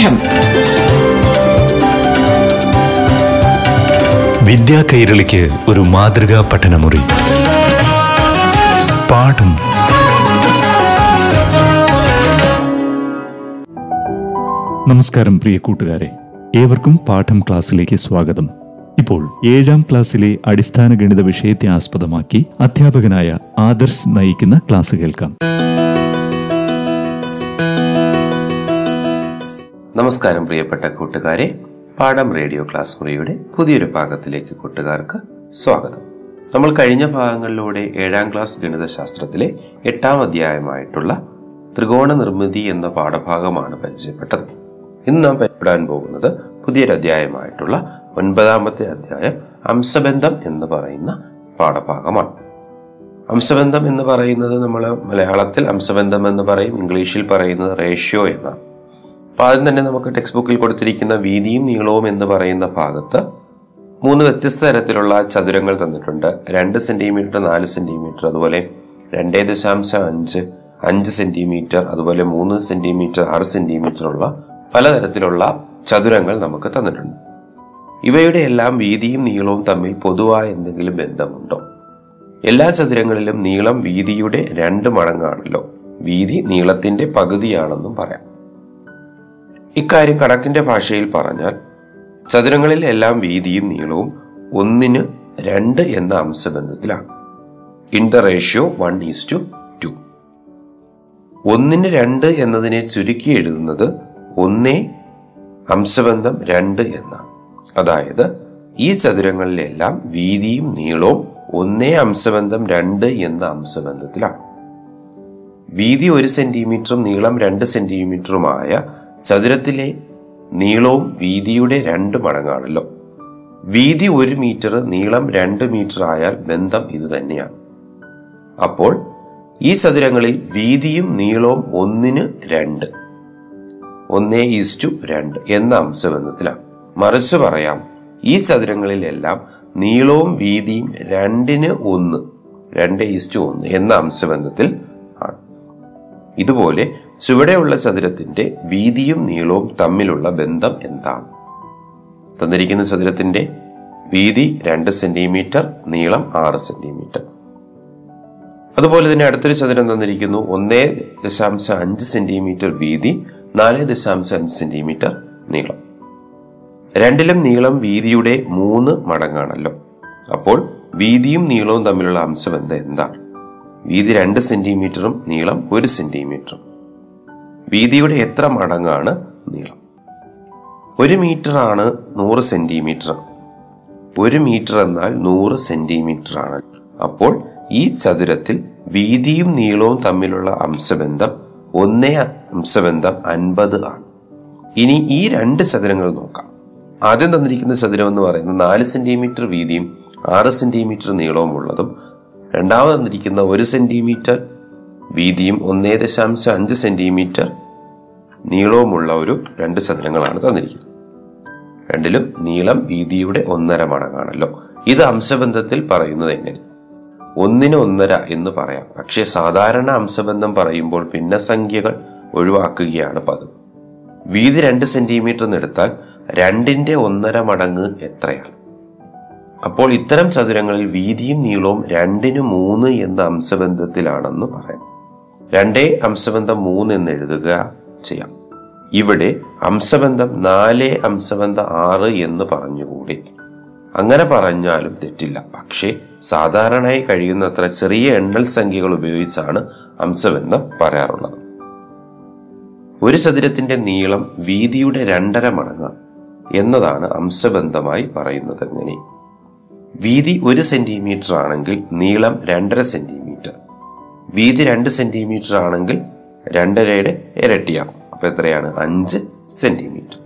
പാഠം. വിദ്യാ കൈരളിക്ക് ഒരു മാതൃകാ പഠനമുറി. പാഠം. നമസ്കാരം പ്രിയ കൂട്ടുകാരെ. ഏവർക്കും പാഠം ക്ലാസ്സിലേക്ക് സ്വാഗതം. ഇപ്പോൾ ഏഴാം ക്ലാസ്സിലെ അടിസ്ഥാന ഗണിത വിഷയത്തെ ആസ്പദമാക്കി അധ്യാപകനായ ആദർശ് നയിക്കുന്ന ക്ലാസ് കേൾക്കാം. നമസ്കാരം പ്രിയപ്പെട്ട കൂട്ടുകാരെ. പാഠം റേഡിയോ ക്ലാസ് മുറിയുടെ പുതിയൊരു ഭാഗത്തിലേക്ക് കൂട്ടുകാർക്ക് സ്വാഗതം. നമ്മൾ കഴിഞ്ഞ ഭാഗങ്ങളിലൂടെ ഏഴാം ക്ലാസ് ഗണിതശാസ്ത്രത്തിലെ എട്ടാം അധ്യായമായിട്ടുള്ള ത്രികോണ നിർമ്മിതി എന്ന പാഠഭാഗമാണ് പരിചയപ്പെട്ടത്. ഇന്ന് നാം പരിപ്പെടാൻ പോകുന്നത് പുതിയൊരു അധ്യായമായിട്ടുള്ള ഒൻപതാമത്തെ അധ്യായം അംശബന്ധം എന്ന് പറയുന്ന പാഠഭാഗമാണ്. അംശബന്ധം എന്ന് പറയുന്നത് നമ്മൾ മലയാളത്തിൽ അംശബന്ധം എന്ന് പറയും ഇംഗ്ലീഷിൽ പറയുന്നത് റേഷ്യോ എന്നാണ്. അപ്പൊ ആദ്യം തന്നെ നമുക്ക് ടെക്സ്റ്റ് ബുക്കിൽ കൊടുത്തിരിക്കുന്ന വീതിയും നീളവും എന്ന് പറയുന്ന ഭാഗത്ത് മൂന്ന് വ്യത്യസ്ത തരത്തിലുള്ള ചതുരങ്ങൾ തന്നിട്ടുണ്ട്. രണ്ട് സെന്റിമീറ്റർ നാല് സെന്റിമീറ്റർ അതുപോലെ രണ്ടേ ദശാംശം അഞ്ച് അഞ്ച് സെന്റിമീറ്റർ അതുപോലെ മൂന്ന് സെന്റിമീറ്റർ ആറ് സെന്റിമീറ്റർ ഉള്ള പലതരത്തിലുള്ള ചതുരങ്ങൾ നമുക്ക് തന്നിട്ടുണ്ട്. ഇവയുടെ എല്ലാം വീതിയും നീളവും തമ്മിൽ പൊതുവായ എന്തെങ്കിലും ബന്ധമുണ്ടോ? എല്ലാ ചതുരങ്ങളിലും നീളം വീതിയുടെ രണ്ട് മടങ്ങാണല്ലോ. വീതി നീളത്തിന്റെ പകുതിയാണെന്നും പറയാം. ഇക്കാര്യം കണക്കിന്റെ ഭാഷയിൽ പറഞ്ഞാൽ ചതുരങ്ങളിൽ എല്ലാം വീതിയും നീളവും ഒന്നിന് രണ്ട് എന്ന അംശബന്ധത്തിലാണ്. In the ratio one is to two ഒന്നിന് രണ്ട് എന്നതിനെ ചുരുക്കി എഴുതുന്നത് ഒന്നേ അംശബന്ധം രണ്ട് എന്ന അതായത് ഈ ചതുരങ്ങളിലെല്ലാം വീതിയും നീളവും ഒന്നേ അംശബന്ധം രണ്ട് എന്ന അംശബന്ധത്തിലാണ്. വീതി ഒരു സെന്റിമീറ്ററും നീളം രണ്ട് സെന്റിമീറ്ററുമായ ചതുരത്തിലെ നീളവും വീതിയുടെ രണ്ട് മടങ്ങാണല്ലോ. വീതി ഒരു മീറ്റർ നീളം രണ്ട് മീറ്റർ ആയാൽ ബന്ധം ഇത് തന്നെയാണ്. അപ്പോൾ ഈ ചതുരങ്ങളിൽ വീതിയും നീളവും ഒന്നിന് രണ്ട് ഒന്നേ ഈസ്റ്റു രണ്ട് എന്ന അംശബന്ധത്തിലാണ് മറിച്ച് പറയാം ഈ ചതുരങ്ങളിലെല്ലാം നീളവും വീതിയും രണ്ടിന് ഒന്ന് രണ്ട് ഈസ്റ്റു ഒന്ന് എന്ന അംശബന്ധത്തിൽ ഇതുപോലെ ചുവടെയുള്ള ചതുരത്തിന്റെ വീതിയും നീളവും തമ്മിലുള്ള ബന്ധം എന്താണ്? തന്നിരിക്കുന്ന ചതുരത്തിന്റെ വീതി രണ്ട് സെന്റിമീറ്റർ നീളം ആറ് സെന്റിമീറ്റർ. അതുപോലെ തന്നെ അടുത്തൊരു ചതുരം തന്നിരിക്കുന്നു ഒന്നേ ദശാംശം അഞ്ച് സെന്റിമീറ്റർ വീതി നാല് ദശാംശം അഞ്ച് സെന്റിമീറ്റർ നീളം. രണ്ടിലും നീളം വീതിയുടെ മൂന്ന് മടങ്ങാണല്ലോ. അപ്പോൾ വീതിയും നീളവും തമ്മിലുള്ള അംശബന്ധം എന്താണ്? വീതി രണ്ട് സെന്റിമീറ്ററും നീളം ഒരു സെന്റിമീറ്ററും. വീതിയുടെ എത്ര മടങ്ങാണ് നീളം? ഒരു മീറ്റർ ആണ് നൂറ് സെന്റിമീറ്റർ. ഒരു മീറ്റർ എന്നാൽ നൂറ് സെന്റിമീറ്റർ ആണ് അപ്പോൾ ഈ ചതുരത്തിൽ വീതിയും നീളവും തമ്മിലുള്ള അംശബന്ധം ഒന്നേ അംശബന്ധം അൻപത് ആണ്. ഇനി ഈ രണ്ട് ചതുരങ്ങൾ നോക്കാം. ആദ്യം തന്നിരിക്കുന്ന ചതുരം എന്ന് പറയുന്നത് നാല് സെന്റിമീറ്റർ വീതിയും ആറ് സെന്റിമീറ്റർ നീളവും ഉള്ളതും രണ്ടാമത് തന്നിരിക്കുന്ന ഒരു സെന്റിമീറ്റർ വീതിയും ഒന്നേ ദശാംശം അഞ്ച് സെന്റിമീറ്റർ നീളവുമുള്ള ഒരു രണ്ട് ചതുരങ്ങളാണ് തന്നിരിക്കുന്നത്. രണ്ടിലും നീളം വീതിയുടെ ഒന്നര മടങ്ങാണല്ലോ ഇത് അംശബന്ധത്തിൽ പറയുന്നത് എങ്ങനെ? ഒന്നിന് ഒന്നര എന്ന് പറയാം. പക്ഷേ സാധാരണ അംശബന്ധം പറയുമ്പോൾ ഭിന്നസംഖ്യകൾ ഒഴിവാക്കുകയാണ് പതിവ്. വീതി രണ്ട് സെന്റിമീറ്റർ എന്നെടുത്താൽ രണ്ടിന്റെ ഒന്നര മടങ്ങ് എത്രയാണ്? അപ്പോൾ ഇത്തരം ചതുരങ്ങളിൽ വീതിയും നീളവും രണ്ടിന് മൂന്ന് എന്ന അംശബന്ധത്തിലാണെന്ന് പറയാം. രണ്ടേ അംശബന്ധം മൂന്ന് എന്ന് എഴുതുക ചെയ്യാം. ഇവിടെ അംശബന്ധം നാല് അംശബന്ധം ആറ് എന്ന് പറഞ്ഞുകൂടി? അങ്ങനെ പറഞ്ഞാലും തെറ്റില്ല. പക്ഷേ സാധാരണയായി കഴിയുന്നത്ര ചെറിയ എണ്ണൽ സംഖ്യകൾ ഉപയോഗിച്ചാണ് അംശബന്ധം പറയാറുള്ളത്. ഒരു ചതുരത്തിന്റെ നീളം വീതിയുടെ രണ്ടര മടങ്ങ് എന്നതാണ് അംശബന്ധമായി പറയുന്നത് എങ്ങനെ? വീതി ഒരു സെന്റിമീറ്റർ ആണെങ്കിൽ നീളം രണ്ടര സെന്റിമീറ്റർ. വീതി രണ്ട് സെന്റിമീറ്റർ ആണെങ്കിൽ രണ്ടരയുടെ ഇരട്ടിയാകും. അപ്പൊ എത്രയാണ്? അഞ്ച് സെന്റിമീറ്റർ.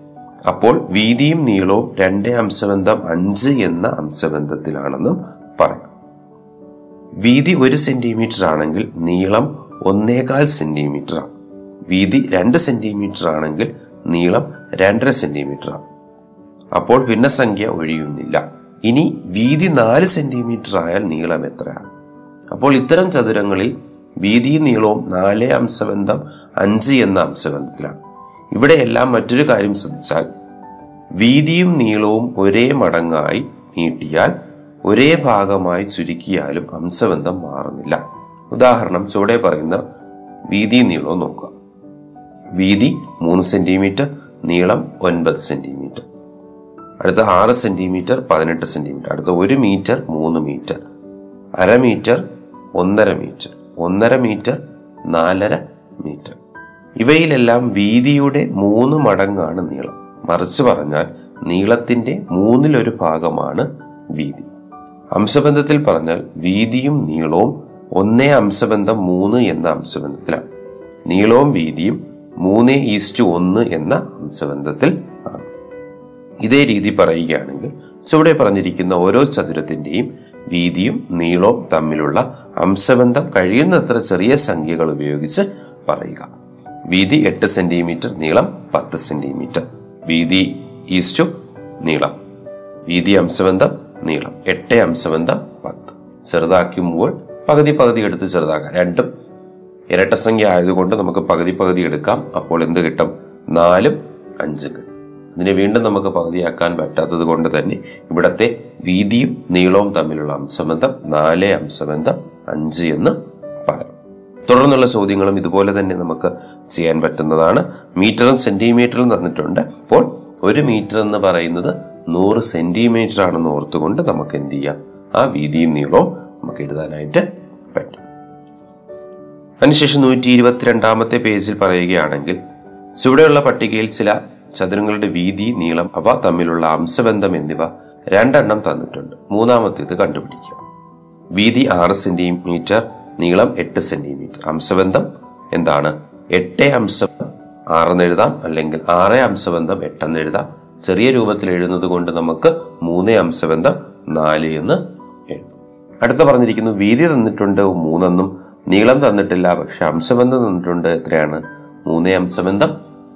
അപ്പോൾ വീതിയും നീളവും രണ്ട് അംശബന്ധം അഞ്ച് എന്ന അംശബന്ധത്തിലാണെന്നും പറയാം. വീതി ഒരു സെന്റിമീറ്റർ ആണെങ്കിൽ നീളം ഒന്നേകാൽ സെന്റിമീറ്റർ ആണ്. വീതി രണ്ട് സെന്റിമീറ്റർ ആണെങ്കിൽ നീളം രണ്ടര സെന്റിമീറ്റർ ആണ്. അപ്പോൾ ഭിന്നസംഖ്യ ഒഴിയുന്നില്ല. ഇനി വീതി നാല് സെന്റിമീറ്റർ ആയാൽ നീളം എത്ര അപ്പോൾ ഇത്തരം ചതുരങ്ങളിൽ വീതിയും നീളവും നാല് അംശബന്ധം അഞ്ച് എന്ന അംശബന്ധത്തിലാണ്. ഇവിടെയെല്ലാം മറ്റൊരു കാര്യം ശ്രദ്ധിച്ചാൽ വീതിയും നീളവും ഒരേ മടങ്ങായി നീട്ടിയാൽ ഒരേ ഭാഗമായി ചുരുക്കിയാലും അംശബന്ധം മാറുന്നില്ല. ഉദാഹരണം ചുവടെ പറയുന്ന വീതി നീളവും നോക്കുക. വീതി മൂന്ന് സെന്റിമീറ്റർ നീളം ഒൻപത് സെന്റിമീറ്റർ അടുത്ത ആറ് സെന്റിമീറ്റർ പതിനെട്ട് സെന്റിമീറ്റർ അടുത്ത ഒരു മീറ്റർ മൂന്ന് മീറ്റർ. അര മീറ്റർ ഒന്നര മീറ്റർ. ഒന്നര മീറ്റർ നാലര മീറ്റർ. ഇവയിലെല്ലാം വീതിയുടെ മൂന്ന് മടങ്ങാണ് നീളം. മറിച്ച് പറഞ്ഞാൽ നീളത്തിന്റെ മൂന്നിലൊരു ഭാഗമാണ് വീതി. അംശബന്ധത്തിൽ പറഞ്ഞാൽ വീതിയും നീളവും ഒന്നേ അംശബന്ധം മൂന്ന് എന്ന അംശബന്ധത്തിലാണ്. നീളവും വീതിയും മൂന്ന് ഈസ്റ്റ് ഒന്ന് എന്ന അംശബന്ധത്തിൽ ആണ്. ഇതേ രീതി പറയുകയാണെങ്കിൽ ചുവടെ പറഞ്ഞിരിക്കുന്ന ഓരോ ചതുരത്തിന്റെയും വീതിയും നീളവും തമ്മിലുള്ള അംശബന്ധം കഴിയുന്നത്ര ചെറിയ സംഖ്യകൾ ഉപയോഗിച്ച് പറയുക. വീതി എട്ട് സെന്റിമീറ്റർ നീളം പത്ത് സെന്റിമീറ്റർ. വീതി ഈസ്റ്റു നീളം. വീതി അംശബന്ധം നീളം എട്ട് അംശബന്ധം പത്ത്. ചെറുതാക്കുമ്പോൾ പകുതി പകുതി എടുത്ത് ചെറുതാക്കാം രണ്ടും ഇരട്ടസംഖ്യ ആയതുകൊണ്ട് നമുക്ക് പകുതി പകുതി എടുക്കാം. അപ്പോൾ എന്ത് കിട്ടും? നാലും അഞ്ചും കിട്ടും. ഇതിനെ വീണ്ടും നമുക്ക് പകുതിയാക്കാൻ പറ്റാത്തത് കൊണ്ട് തന്നെ ഇവിടത്തെ വീതിയും നീളവും തമ്മിലുള്ള അംശബന്ധം നാല് അംശബന്ധം അഞ്ച് എന്ന് പറയാം. തുടർന്നുള്ള ചോദ്യങ്ങളും ഇതുപോലെ തന്നെ നമുക്ക് ചെയ്യാൻ പറ്റുന്നതാണ്. മീറ്ററും സെന്റിമീറ്ററും തന്നിട്ടുണ്ട്. അപ്പോൾ ഒരു മീറ്റർ എന്ന് പറയുന്നത് നൂറ് സെന്റിമീറ്റർ ആണെന്ന് ഓർത്തുകൊണ്ട് നമുക്ക് എന്ത് ചെയ്യാം? ആ വീതിയും നീളവും നമുക്ക് എഴുതാനായിട്ട് പറ്റും. അതിനുശേഷം നൂറ്റി ഇരുപത്തിരണ്ടാമത്തെ പേജിൽ പറയുകയാണെങ്കിൽ ചുവടെയുള്ള പട്ടികയിൽ ചില ചതുരങ്ങളുടെ വീതി നീളം അവ തമ്മിലുള്ള അംശബന്ധം എന്നിവ രണ്ടെണ്ണം തന്നിട്ടുണ്ട്. മൂന്നാമത്തേത് കണ്ടുപിടിക്കുക. വീതി ആറ് സെന്റിമീറ്റർ നീളം എട്ട് സെന്റിമീറ്റർ. അംശബന്ധം എന്താണ്? എട്ട് അംശം ആറെന്ന് എഴുതാം. അല്ലെങ്കിൽ ആറ് അംശബന്ധം എട്ടെന്ന് എഴുതാം. ചെറിയ രൂപത്തിൽ എഴുതുന്നത് കൊണ്ട് നമുക്ക് മൂന്ന് അംശബന്ധം നാല് എന്ന് എഴുതും. അടുത്ത പറഞ്ഞിരിക്കുന്നു വീതി തന്നിട്ടുണ്ട് മൂന്നെന്നും നീളം തന്നിട്ടില്ല പക്ഷെ അംശബന്ധം തന്നിട്ടുണ്ട്. എത്രയാണ്? മൂന്നേ അംശബന്ധം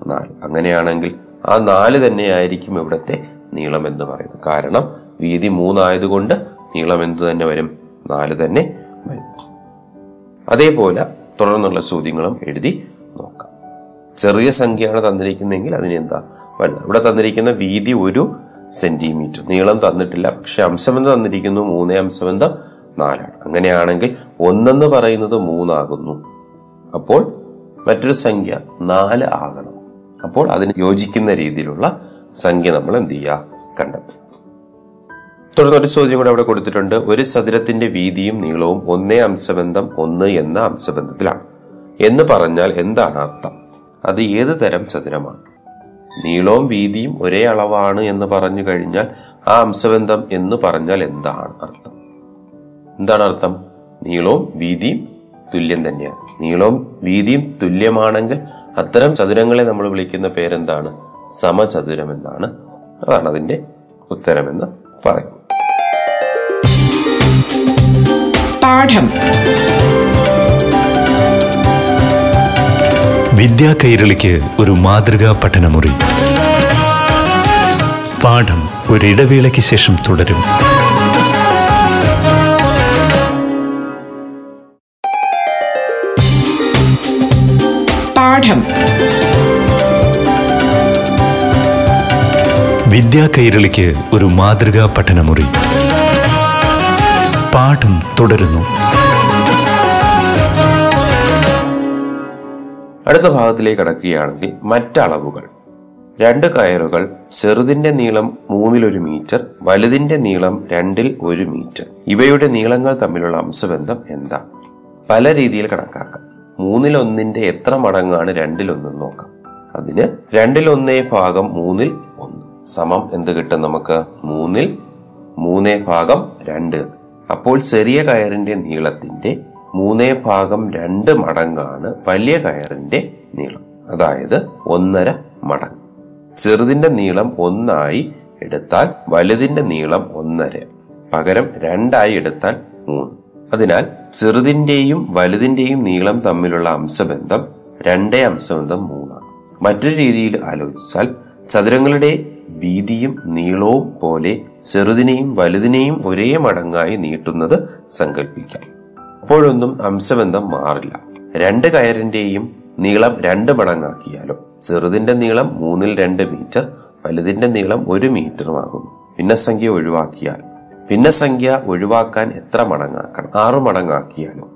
നാല്. അങ്ങനെയാണെങ്കിൽ ആ നാല് തന്നെയായിരിക്കും ഇവിടുത്തെ നീളം എന്ന് പറയുന്നത്. കാരണം വീതി മൂന്നായതുകൊണ്ട് നീളം എന്ത് തന്നെ വരും? നാല് തന്നെ വരും. അതേപോലെ തുടർന്നുള്ള ചോദ്യങ്ങളും എഴുതി നോക്കാം. ചെറിയ സംഖ്യയാണ് തന്നിരിക്കുന്നതെങ്കിൽ അതിനെന്താ വലുത്? ഇവിടെ തന്നിരിക്കുന്ന വീതി ഒരു സെന്റിമീറ്റർ. നീളം തന്നിട്ടില്ല. പക്ഷെ അംശബന്ധം തന്നിരിക്കുന്നു? മൂന്നേ അംശബന്ധം നാലാണ്. അങ്ങനെയാണെങ്കിൽ ഒന്നെന്ന് പറയുന്നത് മൂന്നാകുന്നു. അപ്പോൾ മറ്റൊരു സംഖ്യ നാല് ആകണം. അപ്പോൾ അതിന് യോജിക്കുന്ന രീതിയിലുള്ള സംഖ്യ നമ്മൾ എന്ത് ചെയ്യുക? കണ്ടെത്തും തുടർന്ന് ഒരു ചോദ്യം കൂടെ അവിടെ കൊടുത്തിട്ടുണ്ട്. ഒരു ചതുരത്തിന്റെ വീതിയും നീളവും ഒന്നേ അംശബന്ധം ഒന്ന് എന്ന അംശബന്ധത്തിലാണ്. എന്ന് പറഞ്ഞാൽ എന്താണ് അർത്ഥം? അത് ഏത് തരം ചതുരമാണ്? നീളവും വീതിയും ഒരേ അളവാണ് എന്ന് പറഞ്ഞു കഴിഞ്ഞാൽ ആ അംശബന്ധം എന്ന് പറഞ്ഞാൽ എന്താണ് അർത്ഥം? എന്താണ് അർത്ഥം? നീളവും വീതിയും തുല്യം തന്നെയാണ്. നീളവും വീതിയും തുല്യമാണെങ്കിൽ അത്തരം ചതുരങ്ങളെ നമ്മൾ വിളിക്കുന്ന പേരെന്താണ്? സമചതുരം എന്നാണ്. അതാണ് അതിന്റെ ഉത്തരമെന്ന് പറയുന്നത്. പാഠം. വിദ്യാ കൈരളിക്ക് ഒരു മാതൃകാ പഠനമുറി. പാഠം ഒരിടവേളയ്ക്ക് ശേഷം തുടരും. പാഠം. വിദ്യാ കൈരളിക്ക് ഒരു മാതൃകാ പഠനമുറി. പാഠം തുടരുന്നു. അടുത്ത ഭാഗത്തിലേക്ക് കടക്കുകയാണെങ്കിൽ മറ്റളവുകൾ. രണ്ട് കയറുകൾ ചെറുതിന്റെ നീളം മൂന്നിൽ ഒരു മീറ്റർ വലുതിന്റെ നീളം രണ്ടിൽ ഒരു മീറ്റർ. ഇവയുടെ നീളങ്ങൾ തമ്മിലുള്ള അംശബന്ധം എന്താ? പല രീതിയിൽ കണക്കാക്കാം. മൂന്നിലൊന്നിന്റെ എത്ര മടങ്ങാണ് രണ്ടിലൊന്നെന്ന് നോക്കാം. അതിന് രണ്ടിലൊന്നേ ഭാഗം മൂന്നിൽ ഒന്ന്. സമം എന്ത് കിട്ടും നമുക്ക്? മൂന്നിൽ മൂന്നേ ഭാഗം രണ്ട്. അപ്പോൾ ചെറിയ കയറിന്റെ നീളത്തിന്റെ മൂന്നേ ഭാഗം രണ്ട് മടങ്ങാണ് വലിയ കയറിന്റെ നീളം. അതായത് ഒന്നര മടങ്ങ്. ചെറുതിന്റെ നീളം ഒന്നായി എടുത്താൽ വലുതിന്റെ നീളം ഒന്നര. പകരം രണ്ടായി എടുത്താൽ മൂന്ന്. അതിനാൽ ചെറുതിന്റെയും വലുതിന്റെയും നീളം തമ്മിലുള്ള അംശബന്ധം രണ്ടേ അംശബന്ധം മൂന്നാണ്. മറ്റൊരു രീതിയിൽ ആലോചിച്ചാൽ ചതുരങ്ങളുടെ വീതിയും നീളവും പോലെ ചെറുതിനെയും വലുതിനെയും ഒരേ മടങ്ങായി നീട്ടുന്നത് സങ്കല്പിക്കാം അപ്പോഴൊന്നും അംശബന്ധം മാറില്ല. രണ്ട് കയറിന്റെയും നീളം രണ്ട് മടങ്ങാക്കിയാലോ ചെറുതിന്റെ നീളം മൂന്നിൽ രണ്ട് മീറ്റർ വലുതിന്റെ നീളം ഒരു മീറ്ററുമാകുന്നു ഭിന്നസംഖ്യ ഒഴിവാക്കിയാൽ ഭിന്നസംഖ്യ ഒഴിവാക്കാൻ എത്ര മടങ്ങാക്കണം? ആറ് മടങ്ങാക്കിയാലോ.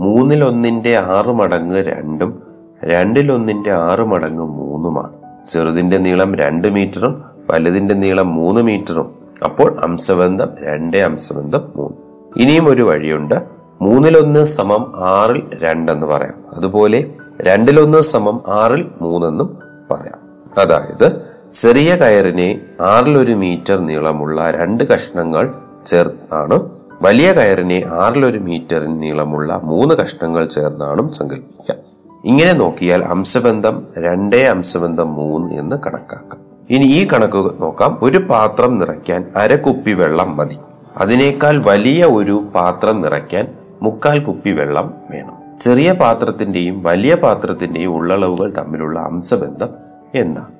മൂന്നിലൊന്നിന്റെ ആറ് മടങ്ങ് രണ്ടും രണ്ടിലൊന്നിന്റെ ആറ് മടങ്ങ് മൂന്നുമാണ്. ചെറുതിന്റെ നീളം രണ്ട് മീറ്ററും വലുതിന്റെ നീളം മൂന്ന് മീറ്ററും. അപ്പോൾ അംശബന്ധം രണ്ട് അംശബന്ധം മൂന്ന്. ഇനിയും ഒരു വഴിയുണ്ട്. മൂന്നിലൊന്ന് സമം ആറിൽ രണ്ടെന്ന് പറയാം. അതുപോലെ രണ്ടിലൊന്ന് സമം ആറിൽ മൂന്നെന്നും പറയാം. അതായത് ചെറിയ കയറിനെ ആറിലൊരു മീറ്റർ നീളമുള്ള രണ്ട് കഷ്ണങ്ങൾ ചേർത്താണ് വലിയ കയറിനെ ആറിലൊരു മീറ്റർ നീളമുള്ള മൂന്ന് കഷ്ണങ്ങൾ ചേർന്നാണും സങ്കല്പിക്കാം ഇങ്ങനെ നോക്കിയാൽ അംശബന്ധം രണ്ടേ അംശബന്ധം മൂന്ന് എന്ന് കണക്കാക്കാം. ഇനി ഈ കണക്ക് നോക്കാം. ഒരു പാത്രം നിറയ്ക്കാൻ അര കുപ്പി വെള്ളം മതി. അതിനേക്കാൾ വലിയ ഒരു പാത്രം നിറയ്ക്കാൻ മുക്കാൽ കുപ്പി വെള്ളം വേണം. ചെറിയ പാത്രത്തിന്റെയും വലിയ പാത്രത്തിന്റെയും ഉള്ളളവുകൾ തമ്മിലുള്ള അംശബന്ധം എന്താണ്?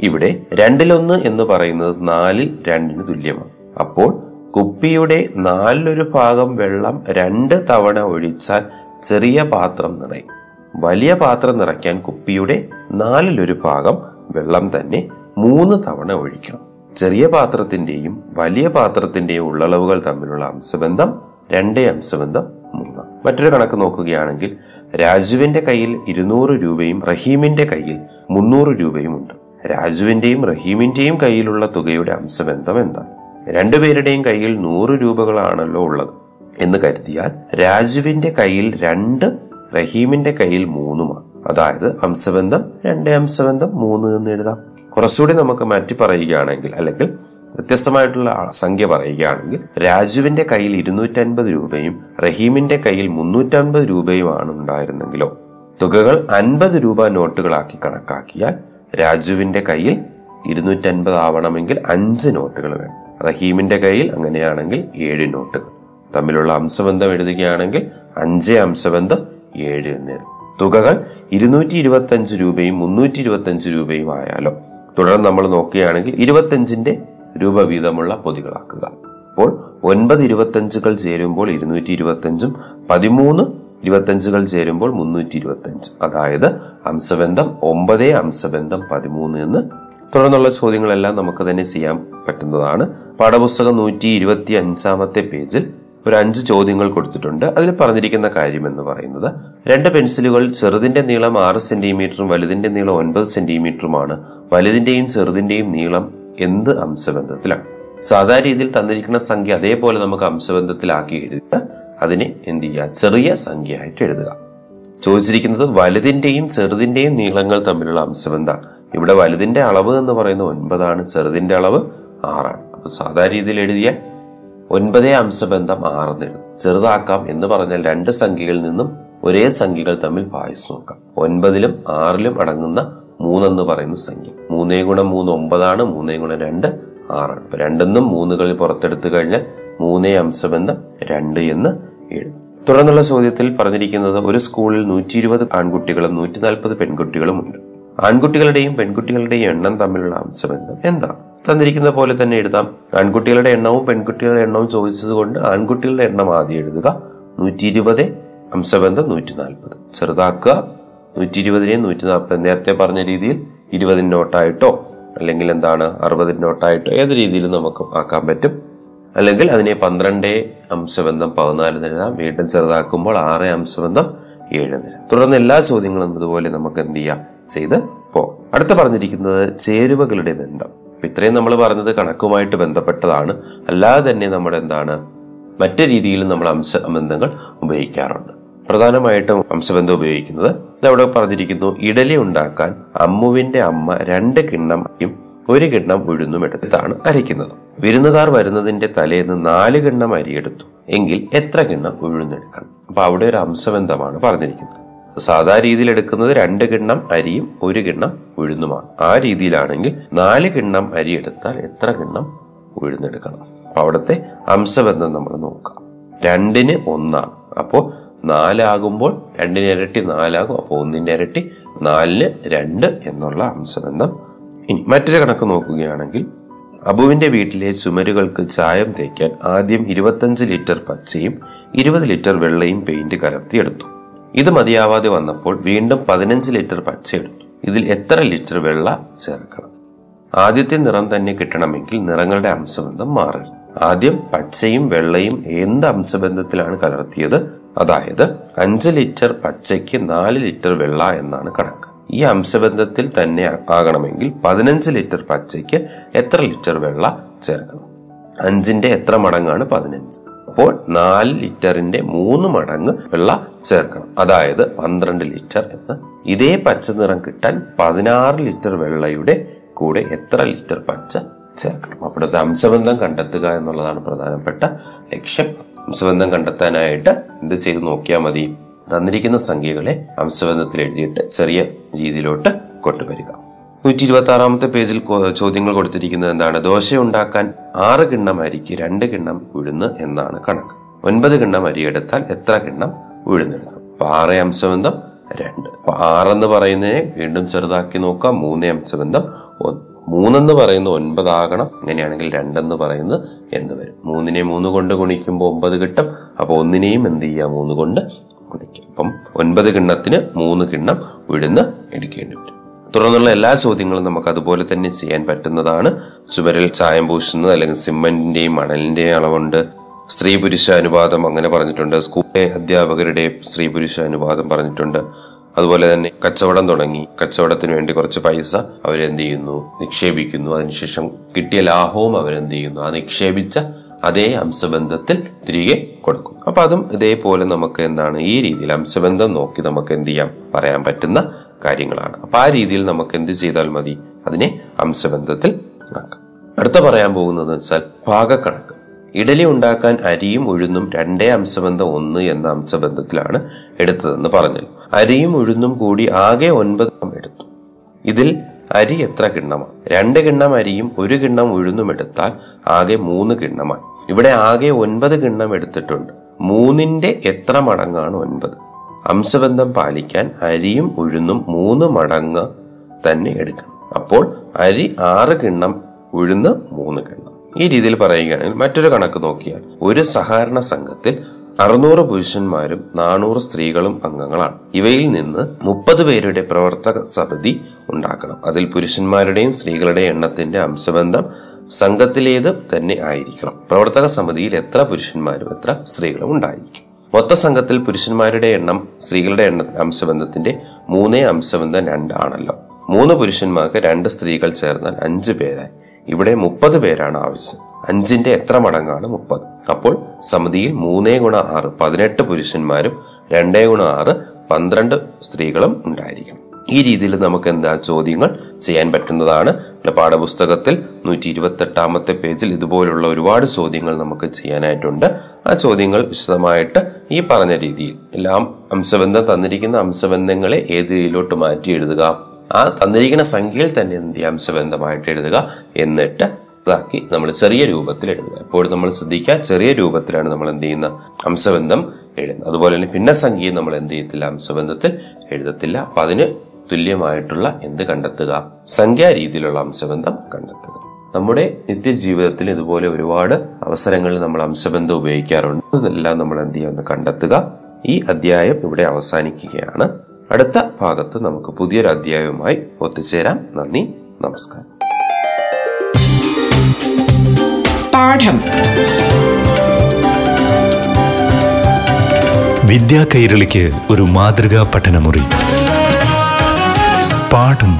ഇവിടെ രണ്ടിലൊന്ന് എന്ന് പറയുന്നത് നാലിൽ രണ്ടിന് തുല്യമാണ്. അപ്പോൾ കുപ്പിയുടെ നാലിലൊരു ഭാഗം വെള്ളം രണ്ട് തവണ ഒഴിച്ചാൽ ചെറിയ പാത്രം നിറയും. വലിയ പാത്രം നിറയ്ക്കാൻ കുപ്പിയുടെ നാലിലൊരു ഭാഗം വെള്ളം തന്നെ മൂന്ന് തവണ ഒഴിക്കണം. ചെറിയ പാത്രത്തിന്റെയും വലിയ പാത്രത്തിന്റെയും ഉള്ളളവുകൾ തമ്മിലുള്ള അംശബന്ധം രണ്ടേ അംശബന്ധം മൂന്ന്. മറ്റൊരു കണക്ക് നോക്കുകയാണെങ്കിൽ രാജുവിന്റെ കയ്യിൽ ഇരുന്നൂറ് രൂപയും റഹീമിന്റെ കയ്യിൽ മുന്നൂറ് രൂപയും ഉണ്ട്. രാജുവിന്റെയും റഹീമിന്റെയും കയ്യിലുള്ള തുകയുടെ അംശബന്ധം എന്താണ്? രണ്ടുപേരുടെയും കയ്യിൽ നൂറ് രൂപകളാണല്ലോ ഉള്ളത്. എന്ന് കരുതിയാൽ രാജുവിന്റെ കയ്യിൽ രണ്ട് റഹീമിന്റെ കയ്യിൽ മൂന്നുമാണ്. അതായത് അംശബന്ധം രണ്ട് അംശബന്ധം മൂന്ന് എന്ന് എഴുതാം. കുറച്ചുകൂടി നമുക്ക് മാറ്റി പറയുകയാണെങ്കിൽ അല്ലെങ്കിൽ വ്യത്യസ്തമായിട്ടുള്ള സംഖ്യ പറയുകയാണെങ്കിൽ രാജുവിന്റെ കയ്യിൽ ഇരുന്നൂറ്റൻപത് രൂപയും റഹീമിന്റെ കയ്യിൽ മുന്നൂറ്റൻപത് രൂപയുമാണ് ഉണ്ടായിരുന്നെങ്കിലോ. തുകകൾ അൻപത് രൂപ നോട്ടുകളാക്കി കണക്കാക്കിയാൽ രാജുവിന്റെ കയ്യിൽ ഇരുന്നൂറ്റൻപത് ആവണമെങ്കിൽ അഞ്ച് നോട്ടുകൾ വേണം. റഹീമിന്റെ കയ്യിൽ അങ്ങനെയാണെങ്കിൽ ഏഴ് നോട്ടുകൾ. തമ്മിലുള്ള അംശബന്ധം എഴുതുകയാണെങ്കിൽ അഞ്ച് അംശബന്ധം ഏഴ് എന്ന്. തുകകൾ ഇരുന്നൂറ്റി ഇരുപത്തി അഞ്ച് രൂപയും മുന്നൂറ്റി ഇരുപത്തി അഞ്ച് രൂപയും ആയാലോ. തുടർന്ന് നമ്മൾ നോക്കുകയാണെങ്കിൽ ഇരുപത്തഞ്ചിന്റെ രൂപ വീതമുള്ള പൊതികളാക്കുക. അപ്പോൾ ഒൻപത് ഇരുപത്തഞ്ചുകൾ ചേരുമ്പോൾ ഇരുന്നൂറ്റി ഇരുപത്തഞ്ചും പതിമൂന്ന് ഇരുപത്തഞ്ചുകൾ ചേരുമ്പോൾ മുന്നൂറ്റി ഇരുപത്തഞ്ച് അതായത് അംശബന്ധം ഒമ്പതേ അംശബന്ധം പതിമൂന്ന് എന്ന് തുടർന്നുള്ള ചോദ്യങ്ങളെല്ലാം നമുക്ക് തന്നെ ചെയ്യാൻ പറ്റുന്നതാണ്. പാഠപുസ്തകം നൂറ്റി ഇരുപത്തി അഞ്ചാമത്തെ പേജിൽ ഒരു അഞ്ച് ചോദ്യങ്ങൾ കൊടുത്തിട്ടുണ്ട്. അതിൽ പറഞ്ഞിരിക്കുന്ന കാര്യം എന്ന് പറയുന്നത് രണ്ട് പെൻസിലുകൾ ചെറുതിന്റെ നീളം ആറ് സെന്റിമീറ്ററും വലുതിന്റെ നീളം ഒൻപത് സെന്റിമീറ്ററുമാണ്. വലുതിന്റെയും ചെറുതിന്റെയും നീളം എന്ത് അംശബന്ധത്തിലാണ്? സാധാരണ രീതിയിൽ തന്നിരിക്കുന്ന സംഖ്യ അതേപോലെ നമുക്ക് അംശബന്ധത്തിലാക്കി എഴുതുക അതിനെ എന്ത് ചെയ്യുക? ചെറിയ സംഖ്യയായിട്ട് എഴുതുക. ചോദിച്ചിരിക്കുന്നത് വലുതിന്റെയും ചെറുതിന്റെയും നീളങ്ങൾ തമ്മിലുള്ള അംശബന്ധമാണ്. ഇവിടെ വലുതിന്റെ അളവ് എന്ന് പറയുന്നത് ഒൻപതാണ് ചെറുതിന്റെ അളവ് ആറാണ്. അപ്പൊ സാധാരണ രീതിയിൽ എഴുതിയാൽ ഒൻപതേ അംശബന്ധം ആറെന്ന് എഴുതും. ചെറുതാക്കാം എന്ന് പറഞ്ഞാൽ രണ്ട് സംഖ്യകളിൽ നിന്നും ഒരേ സംഖ്യകൾ തമ്മിൽ വായിച്ചു നോക്കാം. ഒൻപതിലും ആറിലും അടങ്ങുന്ന മൂന്നെന്ന് പറയുന്ന സംഖ്യ. മൂന്നേ ഗുണം മൂന്ന് ഒമ്പതാണ് മൂന്നേ ഗുണം രണ്ട് ആറാണ്. അപ്പൊ രണ്ടെന്നും മൂന്നുകളിൽ പുറത്തെടുത്തു കഴിഞ്ഞാൽ മൂന്നേ അംശബന്ധം രണ്ട് എന്ന് എഴുതും. തുടർന്നുള്ള ചോദ്യത്തിൽ പറഞ്ഞിരിക്കുന്നത് ഒരു സ്കൂളിൽ നൂറ്റി ഇരുപത് ആൺകുട്ടികളും നൂറ്റി നാൽപ്പത് പെൺകുട്ടികളും ഉണ്ട് ആൺകുട്ടികളുടെയും പെൺകുട്ടികളുടെയും എണ്ണം തമ്മിലുള്ള അംശബന്ധം എന്താണ് തന്നിരിക്കുന്ന പോലെ തന്നെ എഴുതാം. ആൺകുട്ടികളുടെ എണ്ണവും പെൺകുട്ടികളുടെ എണ്ണവും ചോദിച്ചത് കൊണ്ട് ആൺകുട്ടികളുടെ എണ്ണം ആദ്യം എഴുതുക. നൂറ്റി ഇരുപത് അംശബന്ധം നൂറ്റി നാൽപ്പത് ചെറുതാക്കുക. നൂറ്റി ഇരുപതിനെയും നൂറ്റി നാൽപ്പത് നേരത്തെ പറഞ്ഞ രീതിയിൽ ഇരുപതിന് നോട്ടായിട്ടോ അല്ലെങ്കിൽ എന്താണ് അറുപതിന് നോട്ടായിട്ടോ ഏത് രീതിയിലും നമുക്ക് ആക്കാൻ പറ്റും. അല്ലെങ്കിൽ അതിനെ പന്ത്രണ്ട് അംശബന്ധം പതിനാല് എഴുതാം. വീണ്ടും ചെറുതാക്കുമ്പോൾ ആറ് അംശബന്ധം ഏഴ് നിര തുടർന്ന് എല്ലാ ചോദ്യങ്ങളും ഇതുപോലെ നമുക്ക് എന്ത് ചെയ്യാം? ചെയ്ത് പോകാം. അടുത്ത പറഞ്ഞിരിക്കുന്നത് ചേരുവകളുടെ ബന്ധം. ഇത്രയും നമ്മൾ പറഞ്ഞത് കണക്കുമായിട്ട് ബന്ധപ്പെട്ടതാണ്. അല്ലാതെ തന്നെ നമ്മുടെ എന്താണ്? മറ്റു രീതിയിലും നമ്മൾ അംശ ബന്ധങ്ങൾ ഉപയോഗിക്കാറുണ്ട്. പ്രധാനമായിട്ടും വംശബന്ധം ഉപയോഗിക്കുന്നത്. ഇതവിടെ പറഞ്ഞിരിക്കുന്നു ഇഡലി ഉണ്ടാക്കാൻ അമ്മുവിന്റെ അമ്മ രണ്ട് കിണ്ണം ഒരു കിണ്ണം ഉഴുന്നും എടുത്താണ് അരയ്ക്കുന്നത് വിരുന്നുകാർ വരുന്നതിന്റെ തലേന്ന് നാല് കിണ്ണം അരിയെടുത്തു എങ്കിൽ എത്ര കിണ്ണം ഉഴുന്നെടുക്കണം? അപ്പൊ അവിടെ ഒരു അംശബന്ധമാണ് പറഞ്ഞിരിക്കുന്നത്. സാധാരണ രീതിയിൽ എടുക്കുന്നത് രണ്ട് കിണ്ണം അരിയും ഒരു കിണ്ണം ഉഴുന്നുമാണ്. ആ രീതിയിലാണെങ്കിൽ നാല് കിണ്ണം അരി എടുത്താൽ എത്ര കിണ്ണം ഉഴുന്നെടുക്കണം? അവിടുത്തെ അംശബന്ധം നമ്മൾ നോക്കാം. രണ്ടിന് ഒന്നാണ്. അപ്പോൾ നാലാകുമ്പോൾ രണ്ടിന് ഇരട്ടി നാലാകും അപ്പോൾ ഒന്നിന്റെ ഇരട്ടി നാലിന് രണ്ട് എന്നുള്ള അംശബന്ധം. ഇനി മറ്റൊരു കണക്ക് നോക്കുകയാണെങ്കിൽ അബുവിന്റെ വീട്ടിലെ ചുമരുകൾക്ക് ചായം തേക്കാൻ ആദ്യം ഇരുപത്തഞ്ച് ലിറ്റർ പച്ചയും ഇരുപത് ലിറ്റർ വെള്ളയും പെയിന്റ് കലർത്തിയെടുത്തു. ഇത് മതിയാവാതെ വന്നപ്പോൾ വീണ്ടും പതിനഞ്ച് ലിറ്റർ പച്ച എടുത്തു ഇതിൽ എത്ര ലിറ്റർ വെള്ള ചേർക്കണം? ആദ്യത്തെ നിറം തന്നെ കിട്ടണമെങ്കിൽ നിറങ്ങളുടെ അംശബന്ധം മാറരുത്. ആദ്യം പച്ചയും വെള്ളയും എന്ത് അംശബന്ധത്തിലാണ് കലർത്തിയത്? അതായത് അഞ്ച് ലിറ്റർ പച്ചയ്ക്ക് നാല് ലിറ്റർ വെള്ള എന്നാണ് കണക്ക്. ഈ അംശബന്ധത്തിൽ തന്നെ ആകണമെങ്കിൽ പതിനഞ്ച് ലിറ്റർ പച്ചയ്ക്ക് എത്ര ലിറ്റർ വെള്ള ചേർക്കണം? അഞ്ചിന്റെ എത്ര മടങ്ങാണ് പതിനഞ്ച്? അപ്പോൾ നാല് ലിറ്ററിന്റെ മൂന്ന് മടങ്ങ് വെള്ളം ചേർക്കണം. അതായത് പന്ത്രണ്ട് ലിറ്റർ എന്ന്. ഇതേ പച്ച നിറം കിട്ടാൻ പതിനാറ് ലിറ്റർ വെള്ളയുടെ കൂടെ എത്ര ലിറ്റർ പച്ച ചേർക്കണം. അവിടുത്തെ അംശബന്ധം കണ്ടെത്തുക എന്നുള്ളതാണ് പ്രധാനപ്പെട്ട ലക്ഷ്യം. അംശബന്ധം കണ്ടെത്താനായിട്ട് എന്ത് ചെയ്ത് നോക്കിയാൽ മതി. തന്നിരിക്കുന്ന സംഖ്യകളെ അംശബന്ധത്തിൽ എഴുതിയിട്ട് ചെറിയ രീതിയിലോട്ട് കൊണ്ടുവരിക. നൂറ്റി ഇരുപത്തി ആറാമത്തെ പേജിൽ ചോദ്യങ്ങൾ കൊടുത്തിരിക്കുന്നത് എന്താണ്? ദോശ ഉണ്ടാക്കാൻ ആറ് കിണ്ണം അരിക്ക് രണ്ട് കിണ്ണം ഉഴുന്ന് എന്നാണ് കണക്ക്. ഒൻപത് കിണ്ണം അരി എടുത്താൽ എത്ര കിണ്ണം ഉഴുന്നെടുക്കും അപ്പൊ ആറ് അംശബന്ധം രണ്ട്. അപ്പൊ ആറെന്ന് പറയുന്നതിനെ വീണ്ടും ചെറുതാക്കി നോക്കാം. മൂന്ന് അംശബന്ധം ഒന്ന് മൂന്നെന്ന് പറയുന്നത് ഒൻപതാകണം. അങ്ങനെയാണെങ്കിൽ രണ്ടെന്ന് പറയുന്നത് എന്ന് വരും. മൂന്നിനെ മൂന്ന് കൊണ്ട് ഗുണിക്കുമ്പോൾ ഒമ്പത് കിട്ടും. അപ്പോൾ ഒന്നിനെയും എന്ത് ചെയ്യുക മൂന്ന് കൊണ്ട് ഗുണിക്കാം. അപ്പം ഒൻപത് കിണ്ണത്തിന് മൂന്ന് കിണ്ണം ഉഴുന്ന് എടുക്കേണ്ടി വരും. തുടർന്നുള്ള എല്ലാ ചോദ്യങ്ങളും നമുക്ക് അതുപോലെ തന്നെ ചെയ്യാൻ പറ്റുന്നതാണ്. ചുമരിൽ ചായം പൂശുന്നത് അല്ലെങ്കിൽ സിമെന്റിന്റെയും മണലിന്റെയും അളവുണ്ട്. സ്ത്രീ പുരുഷ അനുപാതം അങ്ങനെ പറഞ്ഞിട്ടുണ്ട്. സ്കൂളിലെ അധ്യാപകരുടെ സ്ത്രീ പുരുഷ അനുപാതം പറഞ്ഞിട്ടുണ്ട്. അതുപോലെ തന്നെ കച്ചവടം തുടങ്ങി. കച്ചവടത്തിന് വേണ്ടി കുറച്ച് പൈസ അവരെന്ത് ചെയ്യുന്നു? നിക്ഷേപിക്കുന്നു. അതിനുശേഷം കിട്ടിയ ലാഭവും അവരെന്ത് ചെയ്യുന്നു? ആ നിക്ഷേപിച്ച അതേ അംശബന്ധത്തിൽ തിരികെ കൊടുക്കും. അപ്പൊ അതും ഇതേപോലെ നമുക്ക് എന്താണ് ഈ രീതിയിൽ അംശബന്ധം നോക്കി നമുക്ക് എന്ത് ചെയ്യാം? പറയാൻ പറ്റുന്ന കാര്യങ്ങളാണ്. അപ്പൊ ആ രീതിയിൽ നമുക്ക് എന്ത് ചെയ്താൽ മതി? അതിനെ അംശബന്ധത്തിൽ ആക്കാം. അടുത്ത പറയാൻ പോകുന്നത് വെച്ചാൽ ഭാഗക്കണക്ക്. ഇഡലി ഉണ്ടാക്കാൻ അരിയും ഉഴുന്നും രണ്ടേ അംശബന്ധം ഒന്ന് എന്ന അംശബന്ധത്തിലാണ് എടുത്തതെന്ന് പറഞ്ഞല്ലോ. അരിയും ഉഴുന്നും കൂടി ആകെ ഒൻപത് എടുത്തു. ഇതിൽ അരി എത്ര കിണ്ണമാണ് രണ്ട് കിണ്ണം അരിയും ഒരു കിണ്ണം ഉഴുന്നും എടുത്താൽ ആകെ മൂന്ന് കിണ്ണമായി ഇവിടെ ആകെ ഒൻപത് കിണ്ണം എടുത്തിട്ടുണ്ട്. മൂന്നിന്റെ എത്ര മടങ്ങാണ് ഒൻപത്? അംശബന്ധം പാലിക്കാൻ അരിയും ഉഴുന്നും മൂന്ന് മടങ്ങ് തന്നെ എടുക്കണം. അപ്പോൾ അരി ആറ് കിണ്ണം ഉഴുന്ന് മൂന്ന് കിണ്ണം. ഈ രീതിയിൽ പറയുകയാണെങ്കിൽ മറ്റൊരു കണക്ക് നോക്കിയാൽ ഒരു സഹകരണ സംഘത്തിൽ അറുന്നൂറ് പുരുഷന്മാരും നാനൂറ് സ്ത്രീകളും അംഗങ്ങളാണ്. ഇവയിൽ നിന്ന് മുപ്പത് പേരുടെ പ്രവർത്തക സമിതി ഉണ്ടാക്കണം. അതിൽ പുരുഷന്മാരുടെയും സ്ത്രീകളുടെയും എണ്ണത്തിന്റെ അംശബന്ധം സംഘത്തിലേത് തന്നെ ആയിരിക്കണം. പ്രവർത്തക സമിതിയിൽ എത്ര പുരുഷന്മാരും എത്ര സ്ത്രീകളും ഉണ്ടായിരിക്കും. മൊത്ത സംഘത്തിൽ പുരുഷന്മാരുടെ എണ്ണം സ്ത്രീകളുടെ എണ്ണ അംശബന്ധത്തിന്റെ മൂന്നേ അംശബന്ധം രണ്ടാണല്ലോ. മൂന്ന് പുരുഷന്മാർക്ക് രണ്ട് സ്ത്രീകൾ ചേർന്നാൽ അഞ്ച് പേരായി. ഇവിടെ മുപ്പത് പേരാണ് ആവശ്യം. അഞ്ചിന്റെ എത്ര മടങ്ങാണ് മുപ്പത്. അപ്പോൾ സമിതിയിൽ മൂന്നേ ഗുണ ആറ് പതിനെട്ട് പുരുഷന്മാരും രണ്ടേ ഗുണ ആറ് പന്ത്രണ്ട് സ്ത്രീകളും ഉണ്ടായിരിക്കണം. ഈ രീതിയിൽ നമുക്ക് എന്താ ചോദ്യങ്ങൾ ചെയ്യാൻ പറ്റുന്നതാണ്. പാഠപുസ്തകത്തിൽ നൂറ്റി ഇരുപത്തെട്ടാമത്തെ പേജിൽ ഇതുപോലുള്ള ഒരുപാട് ചോദ്യങ്ങൾ നമുക്ക് ചെയ്യാനായിട്ടുണ്ട്. ആ ചോദ്യങ്ങൾ വിശദമായിട്ട് ഈ പറഞ്ഞ രീതിയിൽ എല്ലാം അംശബന്ധം തന്നിരിക്കുന്ന അംശബന്ധങ്ങളെ ഏത് രീതിയിലോട്ട് മാറ്റി എഴുതുക ആ തന്നിരിക്കുന്ന സംഖ്യയിൽ തന്നെ എന്ത് അംശബന്ധമായിട്ട് എഴുതുക എന്നിട്ട് ഇതാക്കി നമ്മൾ ചെറിയ രൂപത്തിൽ എഴുതുക. എപ്പോഴും നമ്മൾ ശ്രദ്ധിക്കുക ചെറിയ രൂപത്തിലാണ് നമ്മൾ എന്ത് ചെയ്യുന്ന അംശബന്ധം എഴുതുന്നത്. അതുപോലെ തന്നെ ഭിന്നസംഖ്യയും നമ്മൾ എന്ത് ചെയ്യത്തില്ല അംശബന്ധത്തിൽ എഴുതത്തില്ല. അപ്പം അതിന് തുല്യമായിട്ടുള്ള എന്ത് കണ്ടെത്തുക? സംഖ്യാ രീതിയിലുള്ള അംശബന്ധം കണ്ടെത്തുക. നമ്മുടെ നിത്യജീവിതത്തിൽ ഇതുപോലെ ഒരുപാട് അവസരങ്ങളിൽ നമ്മൾ അംശബന്ധം ഉപയോഗിക്കാറുണ്ട്. അതെല്ലാം നമ്മൾ എന്ത് ചെയ്യുമെന്ന് കണ്ടെത്തുക. ഈ അധ്യായം ഇവിടെ അവസാനിക്കുകയാണ്. അടുത്ത ഭാഗത്ത് നമുക്ക് പുതിയൊരു അധ്യായവുമായി ഒത്തുചേരാം. നന്ദി. നമസ്കാരം. പാഠം. വിദ്യാ കൈരളിക്ക് ഒരു മാതൃകാ പഠനമുറി. പാഠം